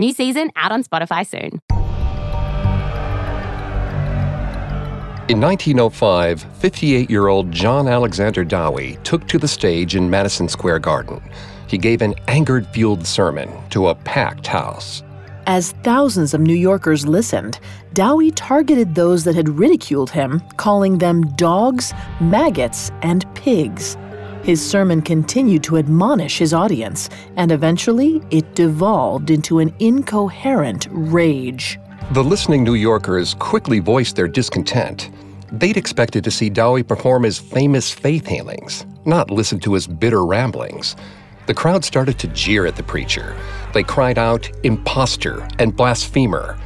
New season out on Spotify soon. In 1905, 58 year old John Alexander Dowie took to the stage in Madison Square Garden. He gave an angered fueled sermon to a packed house. As thousands of New Yorkers listened, Dowie targeted those that had ridiculed him, calling them dogs, maggots, and pigs. His sermon continued to admonish his audience, and eventually it devolved into an incoherent rage. The listening New Yorkers quickly voiced their discontent. They'd expected to see Dowie perform his famous faith healings, not listen to his bitter ramblings. The crowd started to jeer at the preacher. They cried out, impostor and blasphemer.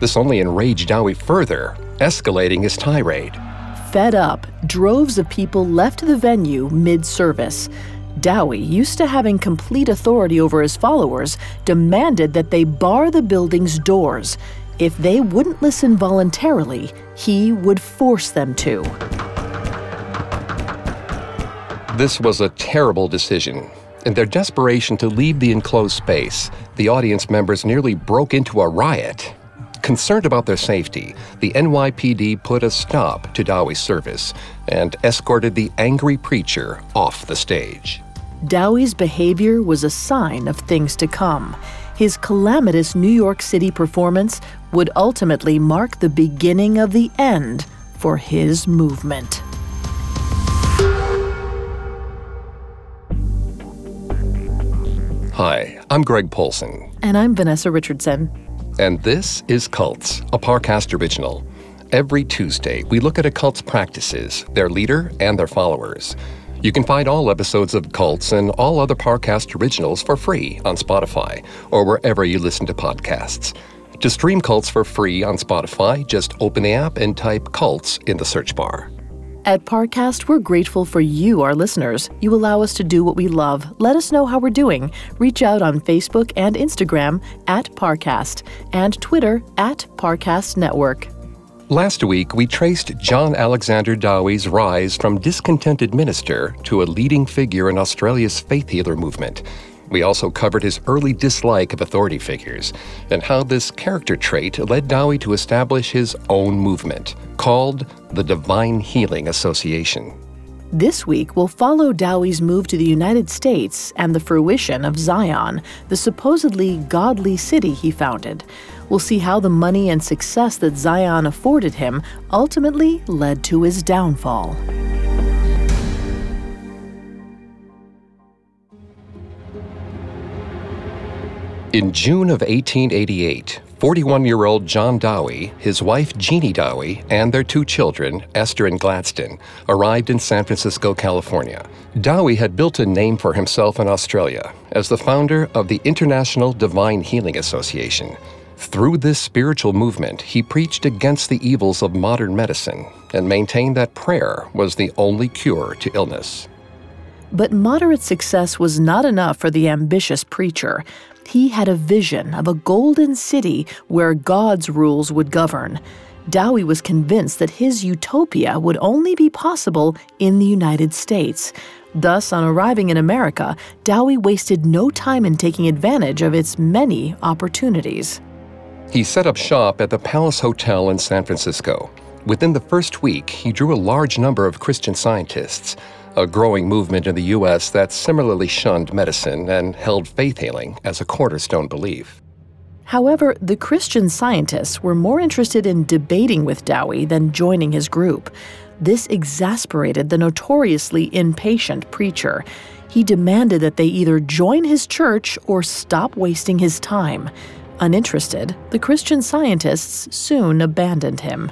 This only enraged Dowie further, escalating his tirade. Fed up, droves of people left the venue mid service. Dowie, used to having complete authority over his followers, demanded that they bar the building's doors. If they wouldn't listen voluntarily, he would force them to. This was a terrible decision. In their desperation to leave the enclosed space, the audience members nearly broke into a riot. Concerned about their safety, the NYPD put a stop to Dowie's service and escorted the angry preacher off the stage. Dowie's behavior was a sign of things to come. His calamitous New York City performance would ultimately mark the beginning of the end for his movement. Hi, I'm Greg Polcyn. And I'm Vanessa Richardson. And this is Cults, a Parcast original. Every Tuesday, we look at a cult's practices, their leader, and their followers. You can find all episodes of Cults and all other Parcast originals for free on Spotify or wherever you listen to podcasts. To stream Cults for free on Spotify, just open the app and type Cults in the search bar. At Parcast, we're grateful for you, our listeners. You allow us to do what we love. Let us know how we're doing. Reach out on Facebook and Instagram at Parcast and Twitter at Parcast Network. Last week, we traced John Alexander Dowie's rise from discontented minister to a leading figure in Australia's faith healer movement. We also covered his early dislike of authority figures and how this character trait led Dowie to establish his own movement called the Divine Healing Association. This week, we'll follow Dowie's move to the United States and the fruition of Zion, the supposedly godly city he founded. We'll see how the money and success that Zion afforded him ultimately led to his downfall. In June of 1888, 41 year old John Dowie, his wife Jeannie Dowie, and their two children, Esther and Gladstone, arrived in San Francisco, California. Dowie had built a name for himself in Australia as the founder of the International Divine Healing Association. Through this spiritual movement, he preached against the evils of modern medicine and maintained that prayer was the only cure to illness. But moderate success was not enough for the ambitious preacher. He had a vision of a golden city where God's rules would govern. Dowie was convinced that his utopia would only be possible in the United States. Thus, on arriving in America, Dowie wasted no time in taking advantage of its many opportunities. He set up shop at the Palace Hotel in San Francisco. Within the first week, he drew a large number of Christian scientists a growing movement in the U.S. that similarly shunned medicine and held faith healing as a cornerstone belief. However, the Christian scientists were more interested in debating with Dowie than joining his group. This exasperated the notoriously impatient preacher. He demanded that they either join his church or stop wasting his time. Uninterested, the Christian scientists soon abandoned him.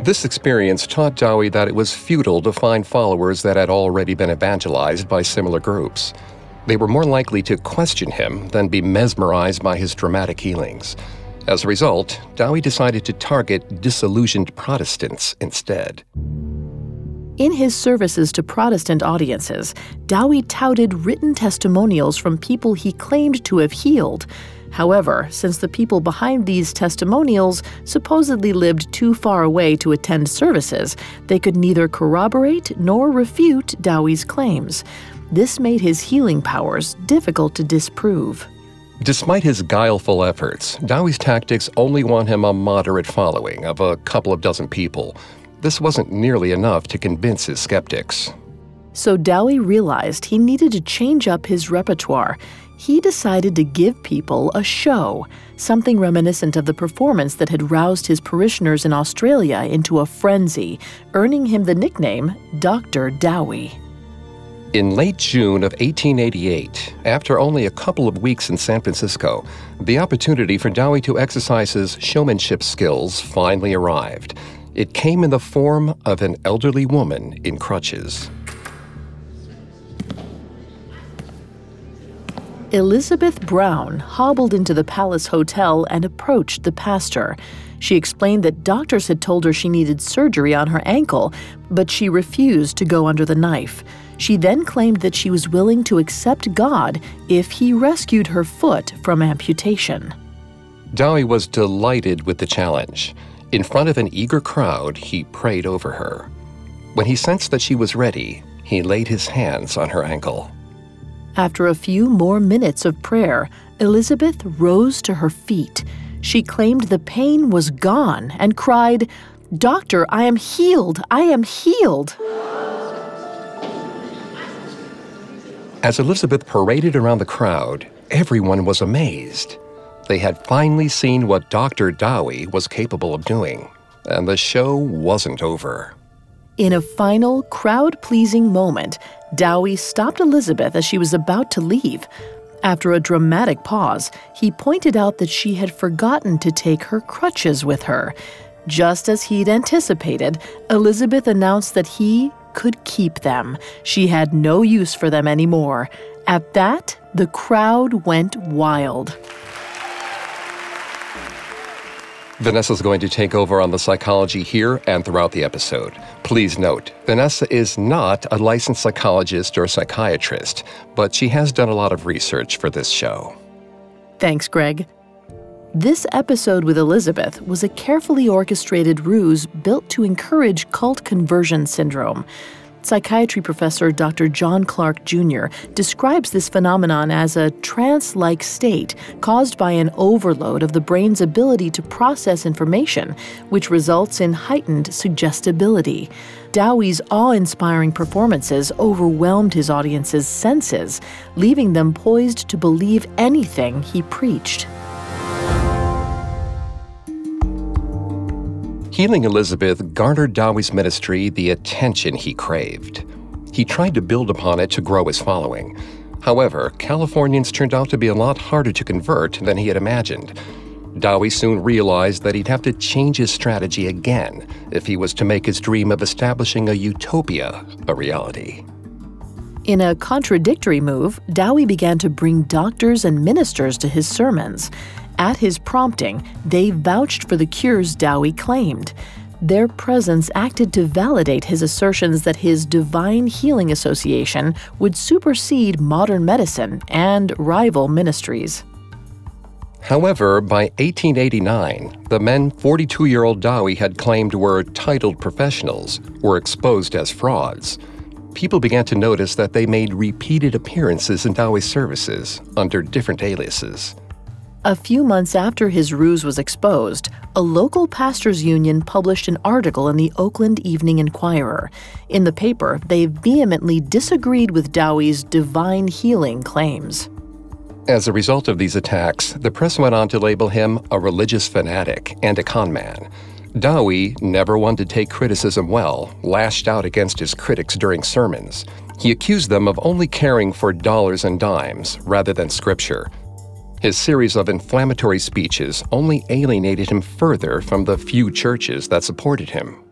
This experience taught Dowie that it was futile to find followers that had already been evangelized by similar groups. They were more likely to question him than be mesmerized by his dramatic healings. As a result, Dowie decided to target disillusioned Protestants instead. In his services to Protestant audiences, Dowie touted written testimonials from people he claimed to have healed. However, since the people behind these testimonials supposedly lived too far away to attend services, they could neither corroborate nor refute Dowie's claims. This made his healing powers difficult to disprove. Despite his guileful efforts, Dowie's tactics only won him a moderate following of a couple of dozen people. This wasn't nearly enough to convince his skeptics. So Dowie realized he needed to change up his repertoire. He decided to give people a show, something reminiscent of the performance that had roused his parishioners in Australia into a frenzy, earning him the nickname Dr. Dowie. In late June of 1888, after only a couple of weeks in San Francisco, the opportunity for Dowie to exercise his showmanship skills finally arrived. It came in the form of an elderly woman in crutches. Elizabeth Brown hobbled into the Palace Hotel and approached the pastor. She explained that doctors had told her she needed surgery on her ankle, but she refused to go under the knife. She then claimed that she was willing to accept God if he rescued her foot from amputation. Dowie was delighted with the challenge. In front of an eager crowd, he prayed over her. When he sensed that she was ready, he laid his hands on her ankle. After a few more minutes of prayer, Elizabeth rose to her feet. She claimed the pain was gone and cried, Doctor, I am healed! I am healed! As Elizabeth paraded around the crowd, everyone was amazed. They had finally seen what Dr. Dowie was capable of doing, and the show wasn't over. In a final, crowd pleasing moment, Dowie stopped Elizabeth as she was about to leave. After a dramatic pause, he pointed out that she had forgotten to take her crutches with her. Just as he'd anticipated, Elizabeth announced that he could keep them. She had no use for them anymore. At that, the crowd went wild. Vanessa's going to take over on the psychology here and throughout the episode. Please note, Vanessa is not a licensed psychologist or psychiatrist, but she has done a lot of research for this show. Thanks, Greg. This episode with Elizabeth was a carefully orchestrated ruse built to encourage cult conversion syndrome. Psychiatry professor Dr. John Clark Jr. describes this phenomenon as a trance like state caused by an overload of the brain's ability to process information, which results in heightened suggestibility. Dowie's awe inspiring performances overwhelmed his audience's senses, leaving them poised to believe anything he preached. Healing Elizabeth garnered Dowie's ministry the attention he craved. He tried to build upon it to grow his following. However, Californians turned out to be a lot harder to convert than he had imagined. Dowie soon realized that he'd have to change his strategy again if he was to make his dream of establishing a utopia a reality. In a contradictory move, Dowie began to bring doctors and ministers to his sermons. At his prompting, they vouched for the cures Dowie claimed. Their presence acted to validate his assertions that his Divine Healing Association would supersede modern medicine and rival ministries. However, by 1889, the men 42 year old Dowie had claimed were titled professionals were exposed as frauds. People began to notice that they made repeated appearances in Dowie's services under different aliases. A few months after his ruse was exposed, a local pastors' union published an article in the Oakland Evening Inquirer. In the paper, they vehemently disagreed with Dowie's divine healing claims. As a result of these attacks, the press went on to label him a religious fanatic and a conman. Dowie, never one to take criticism well, lashed out against his critics during sermons. He accused them of only caring for dollars and dimes rather than scripture. His series of inflammatory speeches only alienated him further from the few churches that supported him.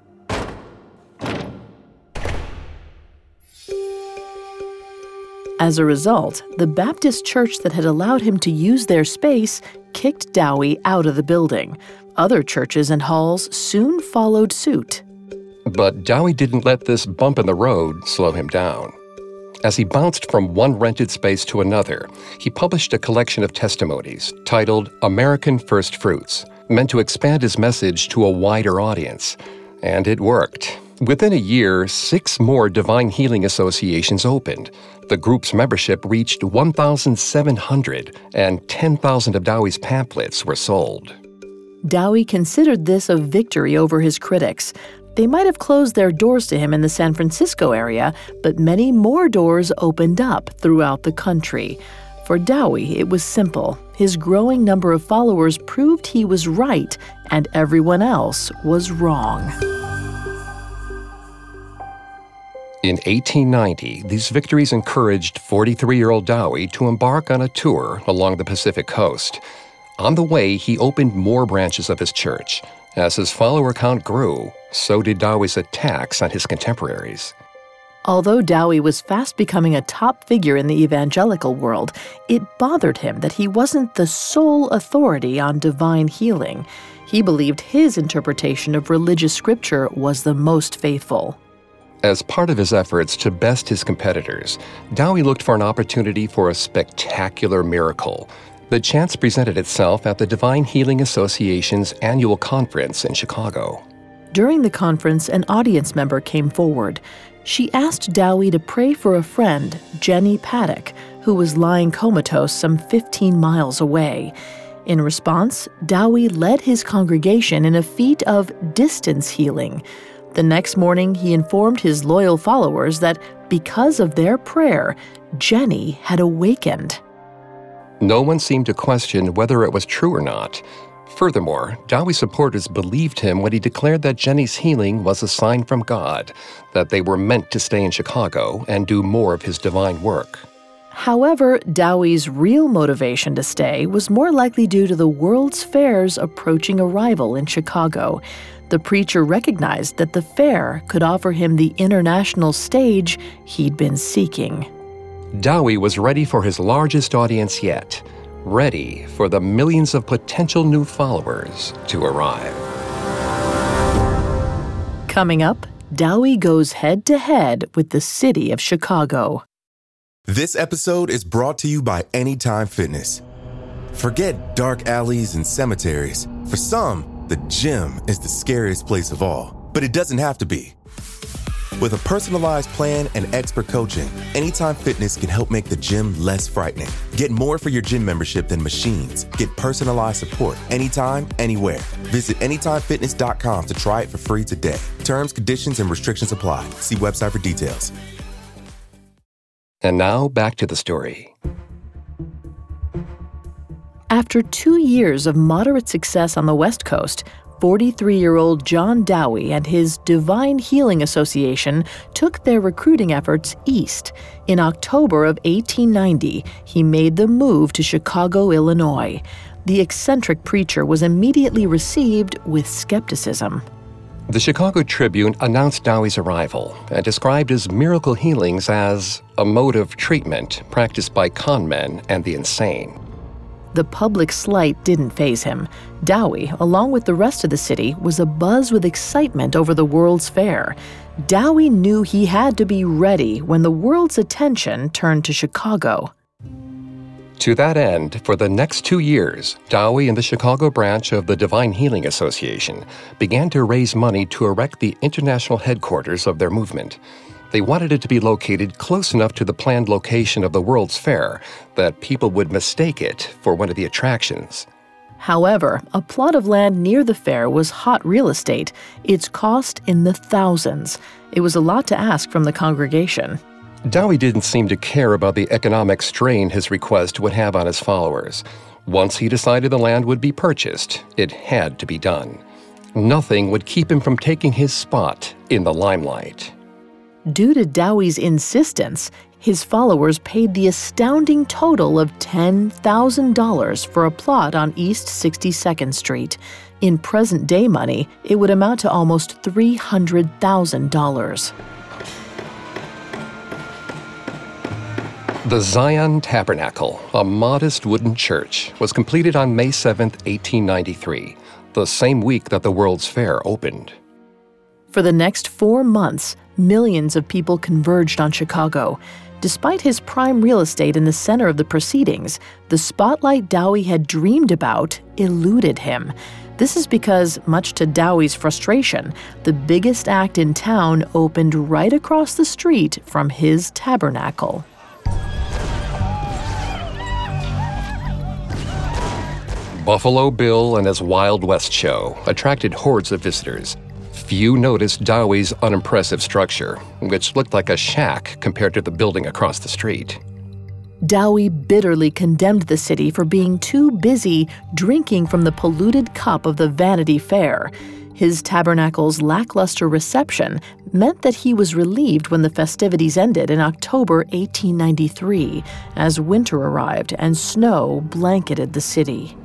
As a result, the Baptist church that had allowed him to use their space kicked Dowie out of the building. Other churches and halls soon followed suit. But Dowie didn't let this bump in the road slow him down. As he bounced from one rented space to another, he published a collection of testimonies titled American First Fruits, meant to expand his message to a wider audience. And it worked. Within a year, six more Divine Healing Associations opened. The group's membership reached 1,700, and 10,000 of Dowie's pamphlets were sold. Dowie considered this a victory over his critics. They might have closed their doors to him in the San Francisco area, but many more doors opened up throughout the country. For Dowie, it was simple. His growing number of followers proved he was right and everyone else was wrong. In 1890, these victories encouraged 43 year old Dowie to embark on a tour along the Pacific coast. On the way, he opened more branches of his church. As his follower count grew, so did Dowie's attacks on his contemporaries. Although Dowie was fast becoming a top figure in the evangelical world, it bothered him that he wasn't the sole authority on divine healing. He believed his interpretation of religious scripture was the most faithful. As part of his efforts to best his competitors, Dowie looked for an opportunity for a spectacular miracle. The chance presented itself at the Divine Healing Association's annual conference in Chicago. During the conference, an audience member came forward. She asked Dowie to pray for a friend, Jenny Paddock, who was lying comatose some 15 miles away. In response, Dowie led his congregation in a feat of distance healing. The next morning, he informed his loyal followers that because of their prayer, Jenny had awakened. No one seemed to question whether it was true or not. Furthermore, Dowie supporters believed him when he declared that Jenny's healing was a sign from God, that they were meant to stay in Chicago and do more of his divine work. However, Dowie's real motivation to stay was more likely due to the World's Fair's approaching arrival in Chicago. The preacher recognized that the fair could offer him the international stage he'd been seeking. Dowie was ready for his largest audience yet, ready for the millions of potential new followers to arrive. Coming up, Dowie goes head to head with the city of Chicago. This episode is brought to you by Anytime Fitness. Forget dark alleys and cemeteries. For some, the gym is the scariest place of all, but it doesn't have to be. With a personalized plan and expert coaching, Anytime Fitness can help make the gym less frightening. Get more for your gym membership than machines. Get personalized support anytime, anywhere. Visit AnytimeFitness.com to try it for free today. Terms, conditions, and restrictions apply. See website for details. And now back to the story. After two years of moderate success on the West Coast, 43 year old John Dowie and his Divine Healing Association took their recruiting efforts east. In October of 1890, he made the move to Chicago, Illinois. The eccentric preacher was immediately received with skepticism. The Chicago Tribune announced Dowie's arrival and described his miracle healings as a mode of treatment practiced by conmen and the insane. The public slight didn't faze him. Dowie, along with the rest of the city, was abuzz with excitement over the World's Fair. Dowie knew he had to be ready when the world's attention turned to Chicago. To that end, for the next two years, Dowie and the Chicago branch of the Divine Healing Association began to raise money to erect the international headquarters of their movement. They wanted it to be located close enough to the planned location of the World's Fair that people would mistake it for one of the attractions. However, a plot of land near the fair was hot real estate, its cost in the thousands. It was a lot to ask from the congregation. Dowie didn't seem to care about the economic strain his request would have on his followers. Once he decided the land would be purchased, it had to be done. Nothing would keep him from taking his spot in the limelight. Due to Dowie's insistence, his followers paid the astounding total of $10,000 for a plot on East 62nd Street. In present day money, it would amount to almost $300,000. The Zion Tabernacle, a modest wooden church, was completed on May 7, 1893, the same week that the World's Fair opened. For the next four months, millions of people converged on Chicago. Despite his prime real estate in the center of the proceedings, the spotlight Dowie had dreamed about eluded him. This is because, much to Dowie's frustration, the biggest act in town opened right across the street from his tabernacle. Buffalo Bill and his Wild West show attracted hordes of visitors. Few noticed Dowie's unimpressive structure, which looked like a shack compared to the building across the street. Dowie bitterly condemned the city for being too busy drinking from the polluted cup of the Vanity Fair. His tabernacle's lackluster reception meant that he was relieved when the festivities ended in October 1893, as winter arrived and snow blanketed the city.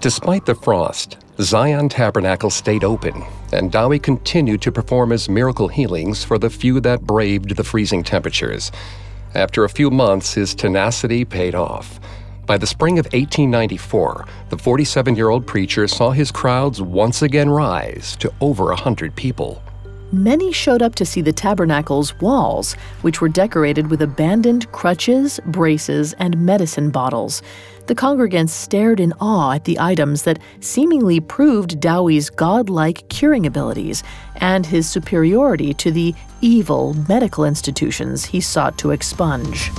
Despite the frost, Zion Tabernacle stayed open, and Dowie continued to perform his miracle healings for the few that braved the freezing temperatures. After a few months, his tenacity paid off. By the spring of 1894, the 47 year old preacher saw his crowds once again rise to over a 100 people. Many showed up to see the tabernacle's walls, which were decorated with abandoned crutches, braces, and medicine bottles. The congregants stared in awe at the items that seemingly proved Dowie's godlike curing abilities and his superiority to the evil medical institutions he sought to expunge.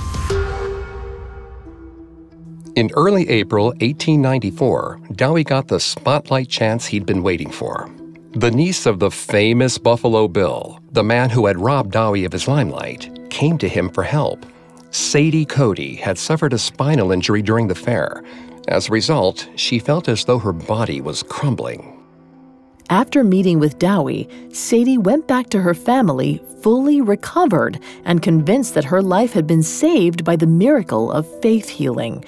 In early April 1894, Dowie got the spotlight chance he'd been waiting for. The niece of the famous Buffalo Bill, the man who had robbed Dowie of his limelight, came to him for help. Sadie Cody had suffered a spinal injury during the fair. As a result, she felt as though her body was crumbling. After meeting with Dowie, Sadie went back to her family fully recovered and convinced that her life had been saved by the miracle of faith healing.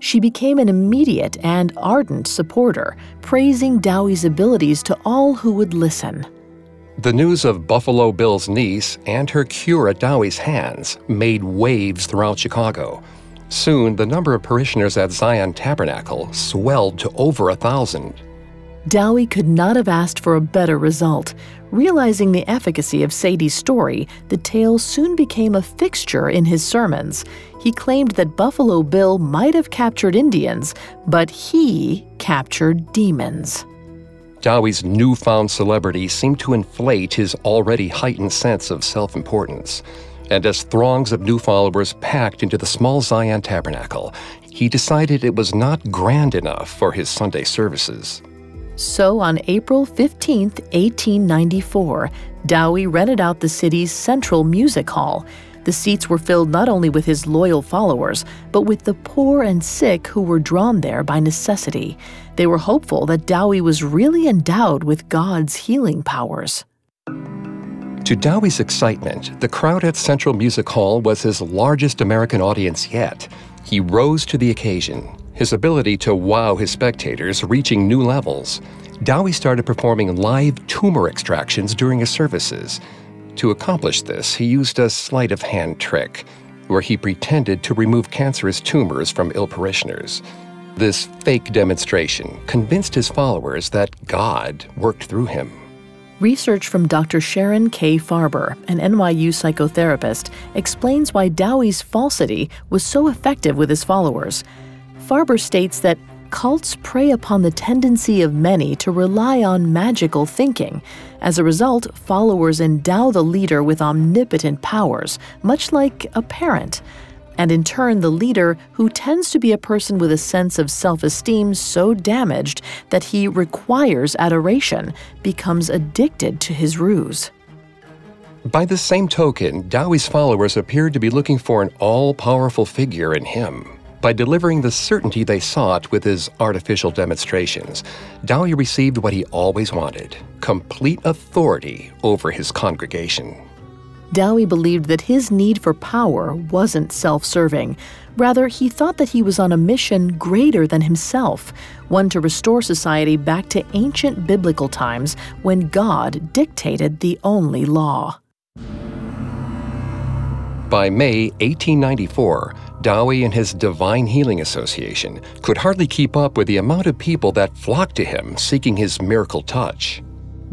She became an immediate and ardent supporter, praising Dowie's abilities to all who would listen. The news of Buffalo Bill's niece and her cure at Dowie's hands made waves throughout Chicago. Soon, the number of parishioners at Zion Tabernacle swelled to over a thousand. Dowie could not have asked for a better result. Realizing the efficacy of Sadie's story, the tale soon became a fixture in his sermons. He claimed that Buffalo Bill might have captured Indians, but he captured demons. Dowie's newfound celebrity seemed to inflate his already heightened sense of self importance. And as throngs of new followers packed into the small Zion tabernacle, he decided it was not grand enough for his Sunday services. So on April 15, 1894, Dowie rented out the city's central music hall. The seats were filled not only with his loyal followers, but with the poor and sick who were drawn there by necessity. They were hopeful that Dowie was really endowed with God's healing powers. To Dowie's excitement, the crowd at Central Music Hall was his largest American audience yet. He rose to the occasion, his ability to wow his spectators reaching new levels. Dowie started performing live tumor extractions during his services. To accomplish this, he used a sleight of hand trick, where he pretended to remove cancerous tumors from ill parishioners. This fake demonstration convinced his followers that God worked through him. Research from Dr. Sharon K. Farber, an NYU psychotherapist, explains why Dowie's falsity was so effective with his followers. Farber states that cults prey upon the tendency of many to rely on magical thinking. As a result, followers endow the leader with omnipotent powers, much like a parent. And in turn, the leader, who tends to be a person with a sense of self esteem so damaged that he requires adoration, becomes addicted to his ruse. By the same token, Dowie's followers appeared to be looking for an all powerful figure in him. By delivering the certainty they sought with his artificial demonstrations, Dowie received what he always wanted complete authority over his congregation. Dowie believed that his need for power wasn't self serving. Rather, he thought that he was on a mission greater than himself, one to restore society back to ancient biblical times when God dictated the only law. By May 1894, Dowie and his Divine Healing Association could hardly keep up with the amount of people that flocked to him seeking his miracle touch.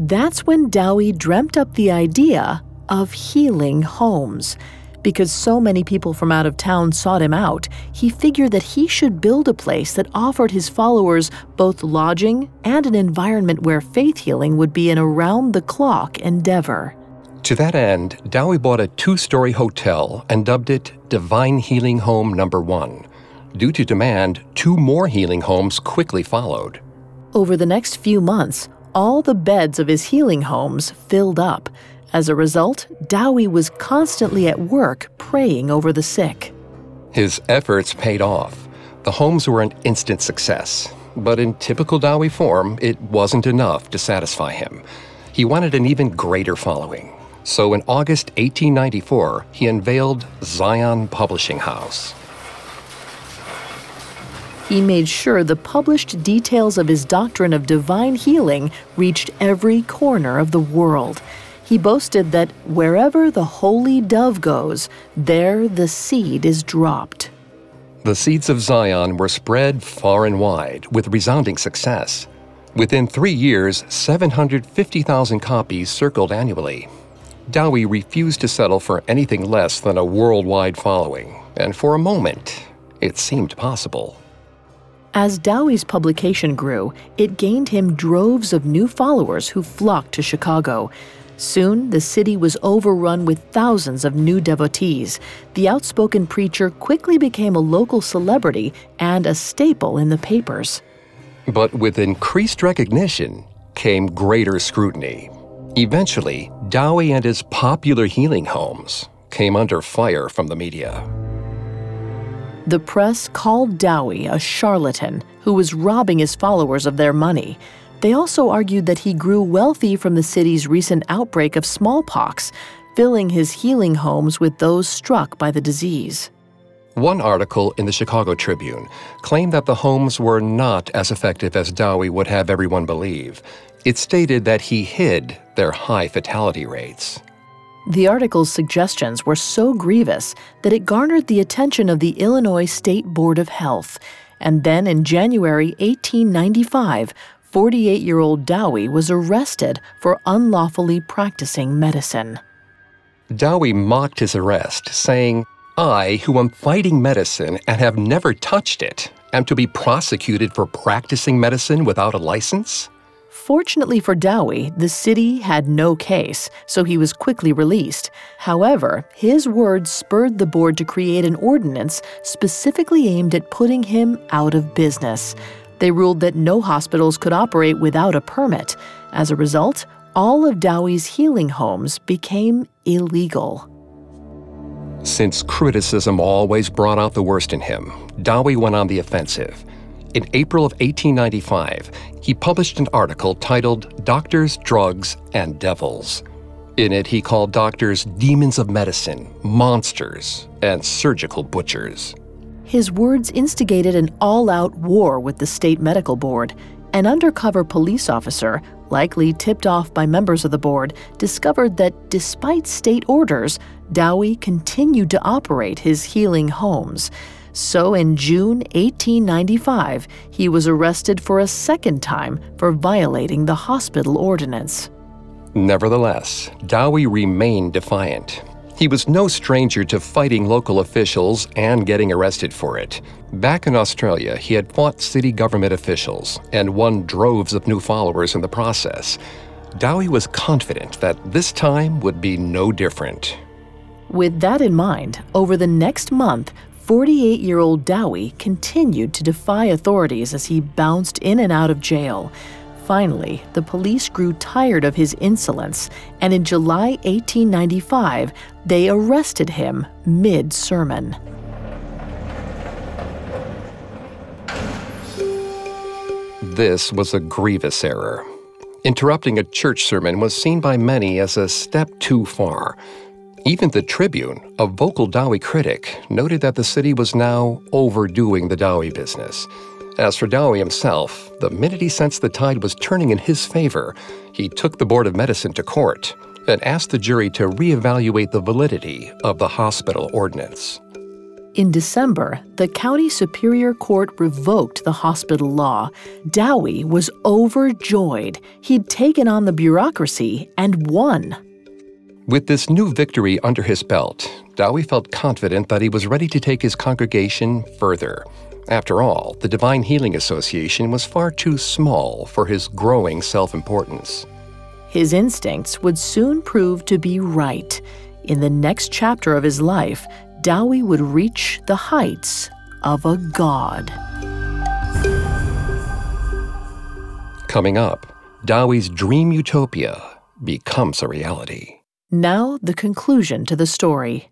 That's when Dowie dreamt up the idea of healing homes. Because so many people from out of town sought him out, he figured that he should build a place that offered his followers both lodging and an environment where faith healing would be an around the clock endeavor. To that end, Dowie bought a two story hotel and dubbed it Divine Healing Home Number One. Due to demand, two more healing homes quickly followed. Over the next few months, all the beds of his healing homes filled up. As a result, Dowie was constantly at work praying over the sick. His efforts paid off. The homes were an instant success. But in typical Dowie form, it wasn't enough to satisfy him. He wanted an even greater following. So in August 1894, he unveiled Zion Publishing House. He made sure the published details of his doctrine of divine healing reached every corner of the world. He boasted that wherever the holy dove goes, there the seed is dropped. The seeds of Zion were spread far and wide with resounding success. Within three years, 750,000 copies circled annually, Dowie refused to settle for anything less than a worldwide following, and for a moment, it seemed possible. As Dowie's publication grew, it gained him droves of new followers who flocked to Chicago. Soon, the city was overrun with thousands of new devotees. The outspoken preacher quickly became a local celebrity and a staple in the papers. But with increased recognition came greater scrutiny. Eventually, Dowie and his popular healing homes came under fire from the media. The press called Dowie a charlatan who was robbing his followers of their money. They also argued that he grew wealthy from the city's recent outbreak of smallpox, filling his healing homes with those struck by the disease. One article in the Chicago Tribune claimed that the homes were not as effective as Dowie would have everyone believe. It stated that he hid their high fatality rates. The article's suggestions were so grievous that it garnered the attention of the Illinois State Board of Health. And then in January 1895, 48 year old Dowie was arrested for unlawfully practicing medicine. Dowie mocked his arrest, saying, I, who am fighting medicine and have never touched it, am to be prosecuted for practicing medicine without a license? Fortunately for Dowie, the city had no case, so he was quickly released. However, his words spurred the board to create an ordinance specifically aimed at putting him out of business. They ruled that no hospitals could operate without a permit. As a result, all of Dowie's healing homes became illegal. Since criticism always brought out the worst in him, Dowie went on the offensive. In April of 1895, he published an article titled Doctors, Drugs, and Devils. In it, he called doctors demons of medicine, monsters, and surgical butchers. His words instigated an all out war with the state medical board. An undercover police officer, likely tipped off by members of the board, discovered that despite state orders, Dowie continued to operate his healing homes. So in June 1895, he was arrested for a second time for violating the hospital ordinance. Nevertheless, Dowie remained defiant. He was no stranger to fighting local officials and getting arrested for it. Back in Australia, he had fought city government officials and won droves of new followers in the process. Dowie was confident that this time would be no different. With that in mind, over the next month, 48 year old Dowie continued to defy authorities as he bounced in and out of jail. Finally, the police grew tired of his insolence, and in July 1895, they arrested him mid sermon. This was a grievous error. Interrupting a church sermon was seen by many as a step too far. Even the Tribune, a vocal Dowie critic, noted that the city was now overdoing the Dowie business. As for Dowie himself, the minute he sensed the tide was turning in his favor, he took the Board of Medicine to court and asked the jury to reevaluate the validity of the hospital ordinance. In December, the county superior court revoked the hospital law. Dowie was overjoyed. He'd taken on the bureaucracy and won. With this new victory under his belt, Dowie felt confident that he was ready to take his congregation further. After all, the Divine Healing Association was far too small for his growing self importance. His instincts would soon prove to be right. In the next chapter of his life, Dowie would reach the heights of a god. Coming up, Dowie's dream utopia becomes a reality. Now, the conclusion to the story.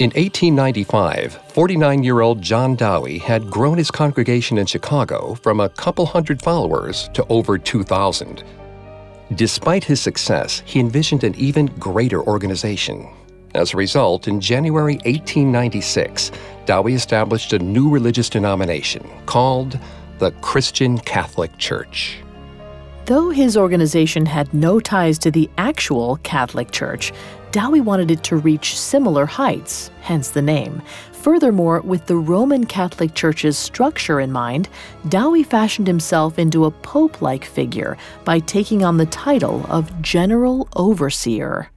In 1895, 49 year old John Dowie had grown his congregation in Chicago from a couple hundred followers to over 2,000. Despite his success, he envisioned an even greater organization. As a result, in January 1896, Dowie established a new religious denomination called the Christian Catholic Church. Though his organization had no ties to the actual Catholic Church, Dowie wanted it to reach similar heights, hence the name. Furthermore, with the Roman Catholic Church's structure in mind, Dowie fashioned himself into a pope like figure by taking on the title of General Overseer.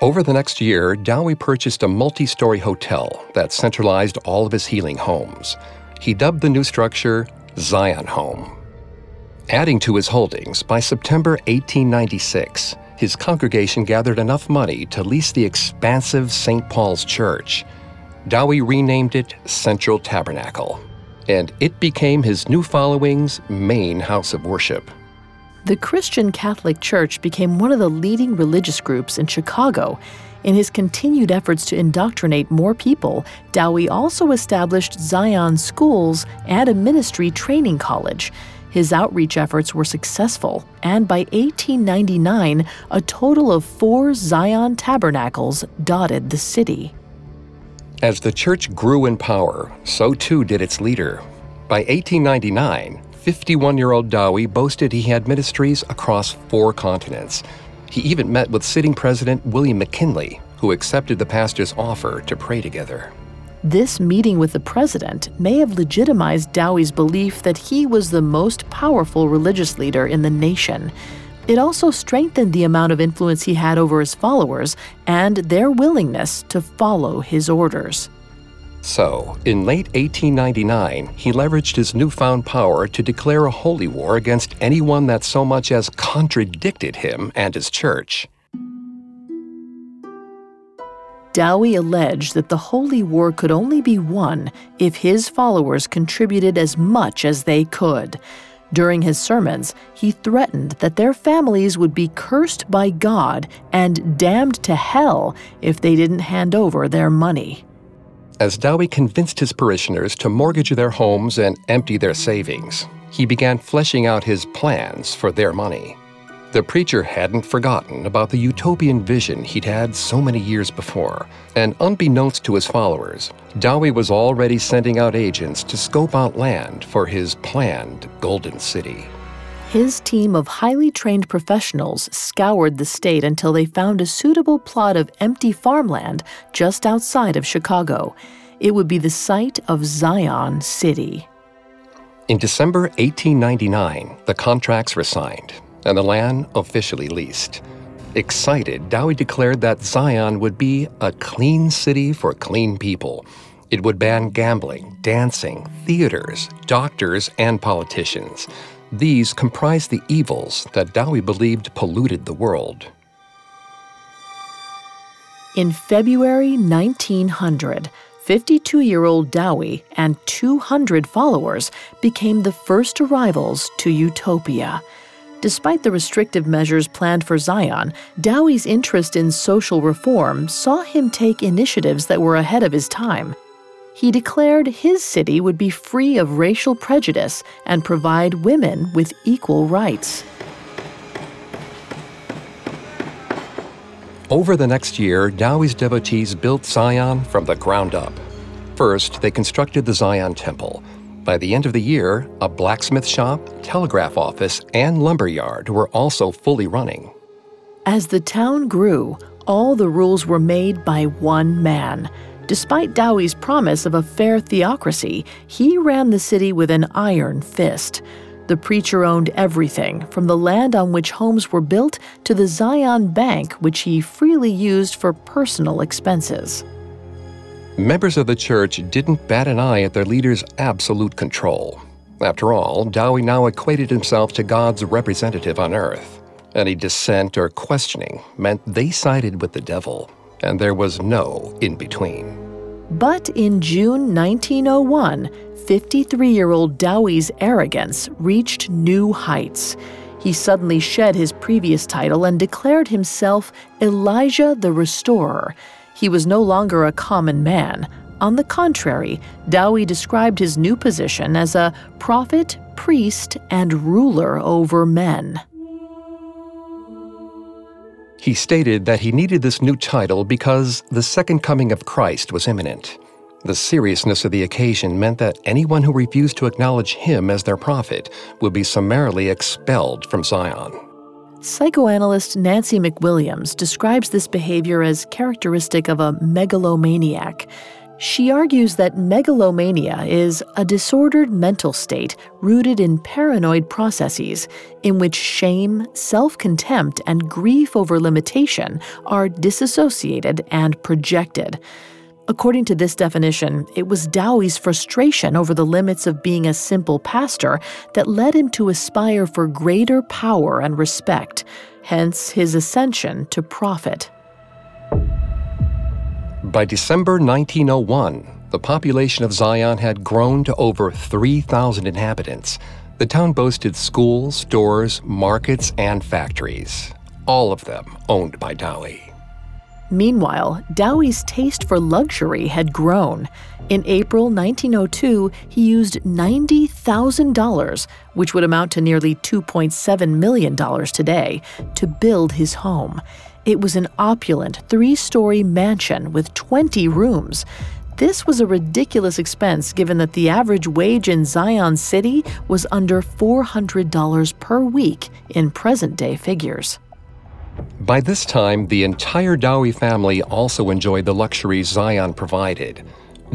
Over the next year, Dowie purchased a multi story hotel that centralized all of his healing homes. He dubbed the new structure Zion Home. Adding to his holdings, by September 1896, his congregation gathered enough money to lease the expansive St. Paul's Church. Dowie renamed it Central Tabernacle, and it became his new following's main house of worship. The Christian Catholic Church became one of the leading religious groups in Chicago. In his continued efforts to indoctrinate more people, Dowie also established Zion schools and a ministry training college. His outreach efforts were successful, and by 1899, a total of four Zion tabernacles dotted the city. As the church grew in power, so too did its leader. By 1899, 51 year old Dowie boasted he had ministries across four continents. He even met with sitting President William McKinley, who accepted the pastor's offer to pray together. This meeting with the president may have legitimized Dowie's belief that he was the most powerful religious leader in the nation. It also strengthened the amount of influence he had over his followers and their willingness to follow his orders. So, in late 1899, he leveraged his newfound power to declare a holy war against anyone that so much as contradicted him and his church. Dowie alleged that the holy war could only be won if his followers contributed as much as they could. During his sermons, he threatened that their families would be cursed by God and damned to hell if they didn't hand over their money. As Dowie convinced his parishioners to mortgage their homes and empty their savings, he began fleshing out his plans for their money. The preacher hadn't forgotten about the utopian vision he'd had so many years before, and unbeknownst to his followers, Dowie was already sending out agents to scope out land for his planned Golden City. His team of highly trained professionals scoured the state until they found a suitable plot of empty farmland just outside of Chicago. It would be the site of Zion City. In December 1899, the contracts were signed, and the land officially leased. Excited, Dowie declared that Zion would be a clean city for clean people. It would ban gambling, dancing, theaters, doctors, and politicians. These comprised the evils that Dowie believed polluted the world. In February 1900, 52 year old Dowie and 200 followers became the first arrivals to Utopia. Despite the restrictive measures planned for Zion, Dowie's interest in social reform saw him take initiatives that were ahead of his time. He declared his city would be free of racial prejudice and provide women with equal rights. Over the next year, Dowie's devotees built Zion from the ground up. First, they constructed the Zion Temple. By the end of the year, a blacksmith shop, telegraph office, and lumber yard were also fully running. As the town grew, all the rules were made by one man. Despite Dowie's promise of a fair theocracy, he ran the city with an iron fist. The preacher owned everything, from the land on which homes were built to the Zion Bank, which he freely used for personal expenses. Members of the church didn't bat an eye at their leader's absolute control. After all, Dowie now equated himself to God's representative on earth. Any dissent or questioning meant they sided with the devil, and there was no in between. But in June 1901, 53 year old Dowie's arrogance reached new heights. He suddenly shed his previous title and declared himself Elijah the Restorer. He was no longer a common man. On the contrary, Dowie described his new position as a prophet, priest, and ruler over men. He stated that he needed this new title because the second coming of Christ was imminent. The seriousness of the occasion meant that anyone who refused to acknowledge him as their prophet would be summarily expelled from Zion. Psychoanalyst Nancy McWilliams describes this behavior as characteristic of a megalomaniac. She argues that megalomania is a disordered mental state rooted in paranoid processes in which shame, self contempt, and grief over limitation are disassociated and projected. According to this definition, it was Dowie's frustration over the limits of being a simple pastor that led him to aspire for greater power and respect, hence his ascension to prophet. By December 1901, the population of Zion had grown to over 3,000 inhabitants. The town boasted schools, stores, markets, and factories, all of them owned by Dowie. Meanwhile, Dowie's taste for luxury had grown. In April 1902, he used $90,000, which would amount to nearly $2.7 million today, to build his home. It was an opulent three story mansion with 20 rooms. This was a ridiculous expense given that the average wage in Zion City was under $400 per week in present day figures. By this time, the entire Dowie family also enjoyed the luxuries Zion provided.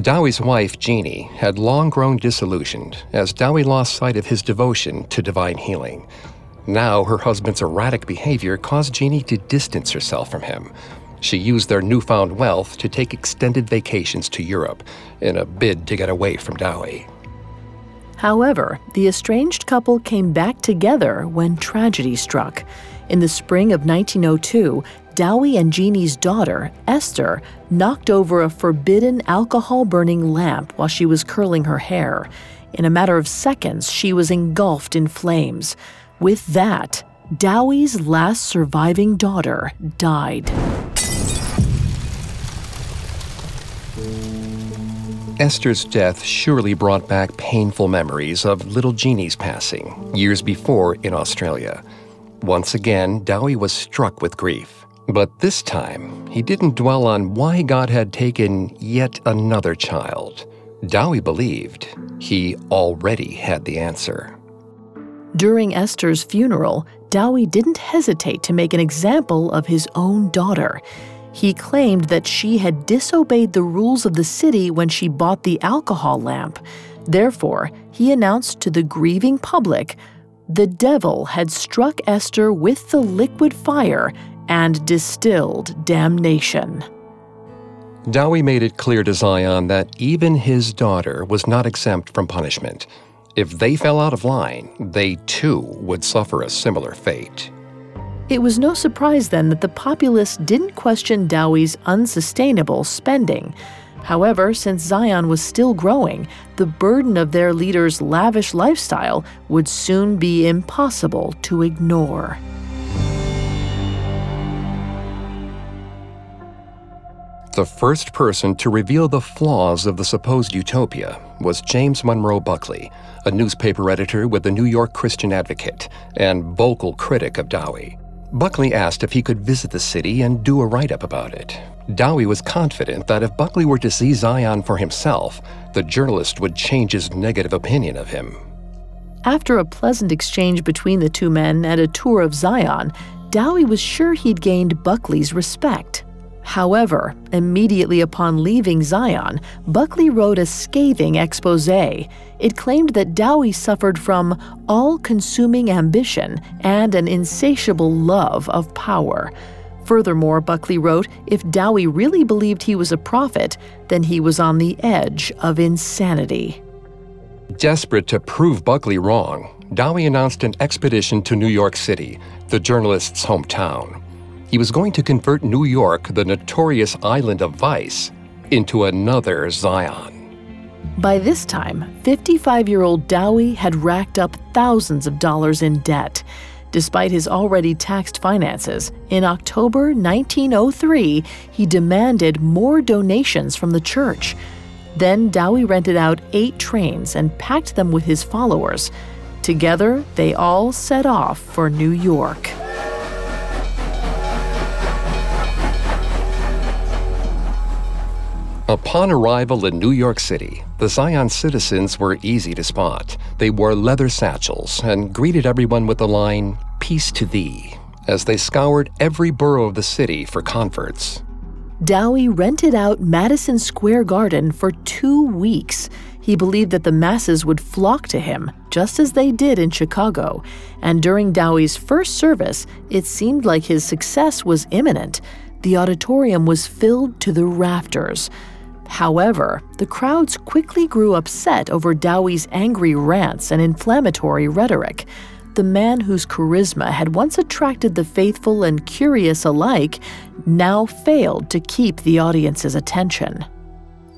Dowie's wife, Jeannie, had long grown disillusioned as Dowie lost sight of his devotion to divine healing. Now, her husband's erratic behavior caused Jeannie to distance herself from him. She used their newfound wealth to take extended vacations to Europe in a bid to get away from Dowie. However, the estranged couple came back together when tragedy struck. In the spring of 1902, Dowie and Jeannie's daughter, Esther, knocked over a forbidden alcohol burning lamp while she was curling her hair. In a matter of seconds, she was engulfed in flames. With that, Dowie's last surviving daughter died. Esther's death surely brought back painful memories of little Jeannie's passing years before in Australia. Once again, Dowie was struck with grief. But this time, he didn't dwell on why God had taken yet another child. Dowie believed he already had the answer. During Esther's funeral, Dowie didn't hesitate to make an example of his own daughter. He claimed that she had disobeyed the rules of the city when she bought the alcohol lamp. Therefore, he announced to the grieving public the devil had struck Esther with the liquid fire and distilled damnation. Dowie made it clear to Zion that even his daughter was not exempt from punishment. If they fell out of line, they too would suffer a similar fate. It was no surprise then that the populace didn't question Dowie's unsustainable spending. However, since Zion was still growing, the burden of their leader's lavish lifestyle would soon be impossible to ignore. The first person to reveal the flaws of the supposed utopia was James Monroe Buckley, a newspaper editor with the New York Christian Advocate and vocal critic of Dowie. Buckley asked if he could visit the city and do a write up about it. Dowie was confident that if Buckley were to see Zion for himself, the journalist would change his negative opinion of him. After a pleasant exchange between the two men and a tour of Zion, Dowie was sure he'd gained Buckley's respect. However, immediately upon leaving Zion, Buckley wrote a scathing expose. It claimed that Dowie suffered from all consuming ambition and an insatiable love of power. Furthermore, Buckley wrote if Dowie really believed he was a prophet, then he was on the edge of insanity. Desperate to prove Buckley wrong, Dowie announced an expedition to New York City, the journalist's hometown he was going to convert New York, the notorious island of vice, into another Zion. By this time, 55 year old Dowie had racked up thousands of dollars in debt. Despite his already taxed finances, in October 1903, he demanded more donations from the church. Then Dowie rented out eight trains and packed them with his followers. Together, they all set off for New York. Upon arrival in New York City, the Zion citizens were easy to spot. They wore leather satchels and greeted everyone with the line, Peace to thee, as they scoured every borough of the city for converts. Dowie rented out Madison Square Garden for two weeks. He believed that the masses would flock to him, just as they did in Chicago. And during Dowie's first service, it seemed like his success was imminent. The auditorium was filled to the rafters. However, the crowds quickly grew upset over Dowie's angry rants and inflammatory rhetoric. The man whose charisma had once attracted the faithful and curious alike now failed to keep the audience's attention.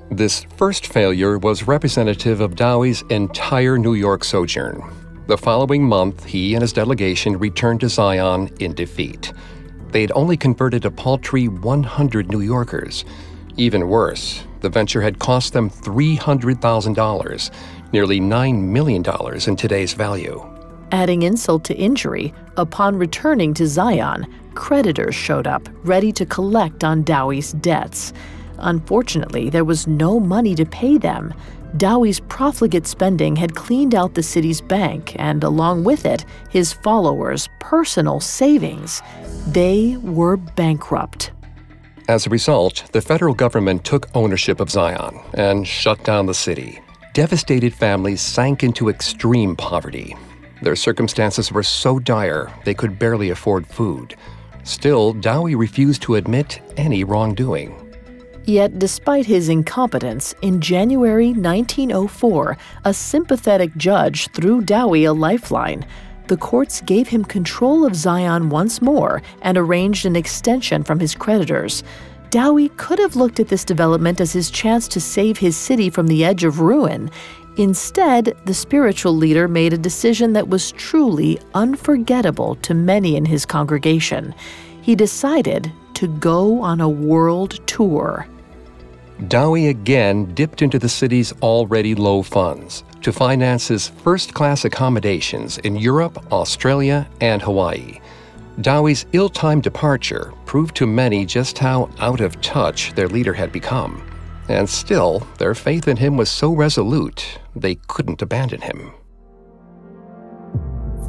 This first failure was representative of Dowie's entire New York sojourn. The following month, he and his delegation returned to Zion in defeat. They'd only converted a paltry 100 New Yorkers. Even worse, the venture had cost them $300,000, nearly $9 million in today's value. Adding insult to injury, upon returning to Zion, creditors showed up, ready to collect on Dowie's debts. Unfortunately, there was no money to pay them. Dowie's profligate spending had cleaned out the city's bank, and along with it, his followers' personal savings. They were bankrupt. As a result, the federal government took ownership of Zion and shut down the city. Devastated families sank into extreme poverty. Their circumstances were so dire they could barely afford food. Still, Dowie refused to admit any wrongdoing. Yet, despite his incompetence, in January 1904, a sympathetic judge threw Dowie a lifeline. The courts gave him control of Zion once more and arranged an extension from his creditors. Dowie could have looked at this development as his chance to save his city from the edge of ruin. Instead, the spiritual leader made a decision that was truly unforgettable to many in his congregation. He decided to go on a world tour. Dowie again dipped into the city's already low funds to finance his first class accommodations in Europe, Australia, and Hawaii. Dowie's ill timed departure proved to many just how out of touch their leader had become. And still, their faith in him was so resolute, they couldn't abandon him.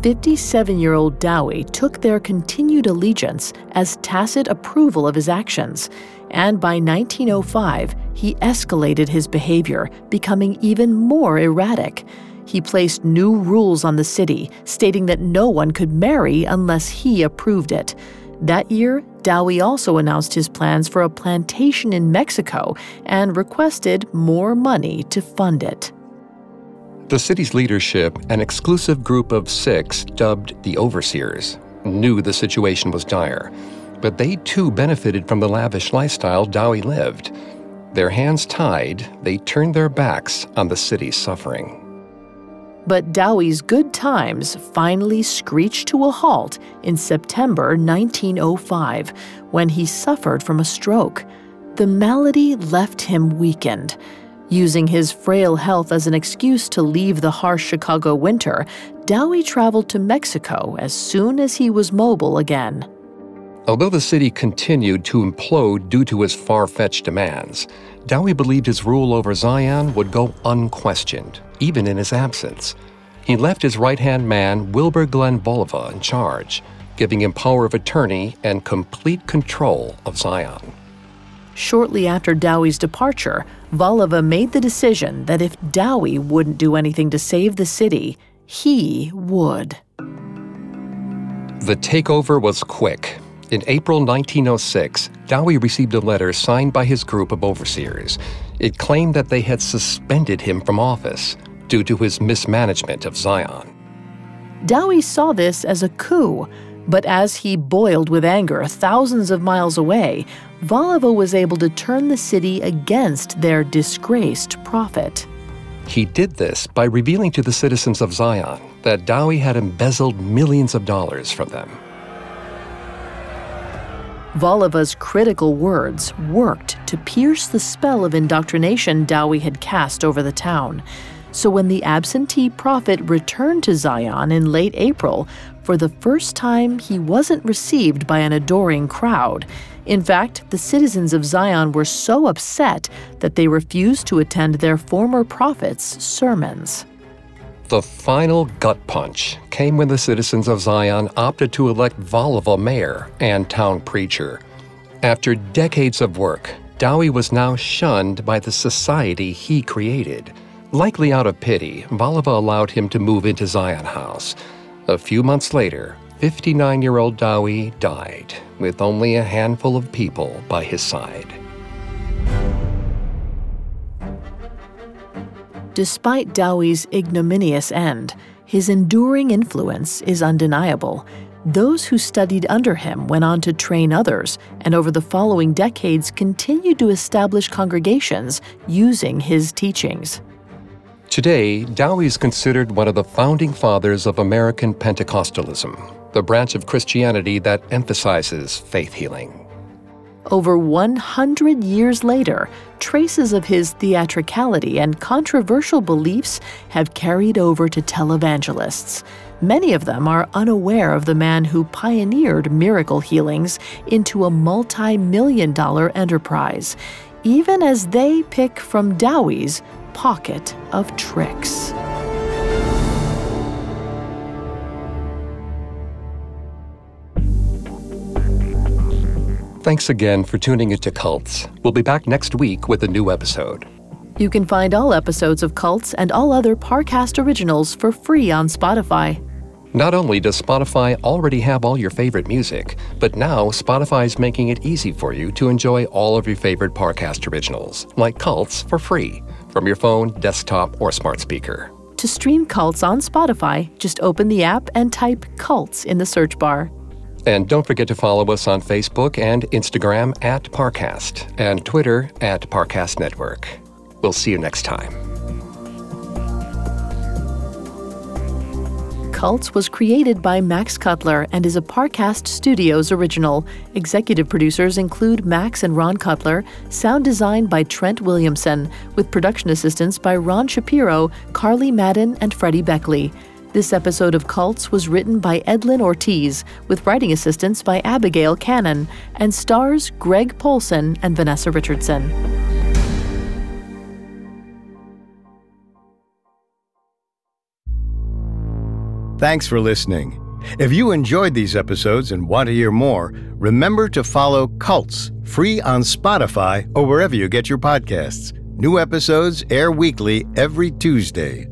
57 year old Dowie took their continued allegiance as tacit approval of his actions, and by 1905, he escalated his behavior, becoming even more erratic. He placed new rules on the city, stating that no one could marry unless he approved it. That year, Dowie also announced his plans for a plantation in Mexico and requested more money to fund it. The city's leadership, an exclusive group of six dubbed the Overseers, knew the situation was dire, but they too benefited from the lavish lifestyle Dowie lived. Their hands tied, they turned their backs on the city's suffering. But Dowie's good times finally screeched to a halt in September 1905 when he suffered from a stroke. The malady left him weakened. Using his frail health as an excuse to leave the harsh Chicago winter, Dowie traveled to Mexico as soon as he was mobile again. Although the city continued to implode due to his far fetched demands, Dowie believed his rule over Zion would go unquestioned, even in his absence. He left his right hand man, Wilbur Glenn Voliva, in charge, giving him power of attorney and complete control of Zion. Shortly after Dowie's departure, Voliva made the decision that if Dowie wouldn't do anything to save the city, he would. The takeover was quick. In April 1906, Dowie received a letter signed by his group of overseers. It claimed that they had suspended him from office due to his mismanagement of Zion. Dowie saw this as a coup, but as he boiled with anger thousands of miles away, Voliva was able to turn the city against their disgraced prophet. He did this by revealing to the citizens of Zion that Dowie had embezzled millions of dollars from them. Voliva's critical words worked to pierce the spell of indoctrination Dowie had cast over the town. So when the absentee prophet returned to Zion in late April, for the first time he wasn't received by an adoring crowd. In fact, the citizens of Zion were so upset that they refused to attend their former prophet's sermons. The final gut punch came when the citizens of Zion opted to elect Voliva mayor and town preacher. After decades of work, Dowie was now shunned by the society he created. Likely out of pity, Voliva allowed him to move into Zion House. A few months later, 59 year old Dowie died, with only a handful of people by his side. Despite Dowie's ignominious end, his enduring influence is undeniable. Those who studied under him went on to train others, and over the following decades continued to establish congregations using his teachings. Today, Dowie is considered one of the founding fathers of American Pentecostalism, the branch of Christianity that emphasizes faith healing. Over 100 years later, traces of his theatricality and controversial beliefs have carried over to televangelists. Many of them are unaware of the man who pioneered miracle healings into a multi million dollar enterprise, even as they pick from Dowie's pocket of tricks. Thanks again for tuning into Cults. We'll be back next week with a new episode. You can find all episodes of Cults and all other Parcast originals for free on Spotify. Not only does Spotify already have all your favorite music, but now Spotify is making it easy for you to enjoy all of your favorite Parcast originals, like Cults, for free from your phone, desktop, or smart speaker. To stream Cults on Spotify, just open the app and type Cults in the search bar. And don't forget to follow us on Facebook and Instagram at Parcast and Twitter at Parcast Network. We'll see you next time. Cults was created by Max Cutler and is a Parcast Studios original. Executive producers include Max and Ron Cutler, sound design by Trent Williamson, with production assistance by Ron Shapiro, Carly Madden, and Freddie Beckley. This episode of Cults was written by Edlin Ortiz, with writing assistance by Abigail Cannon, and stars Greg Polcyn and Vanessa Richardson. Thanks for listening. If you enjoyed these episodes and want to hear more, remember to follow Cults free on Spotify or wherever you get your podcasts. New episodes air weekly every Tuesday.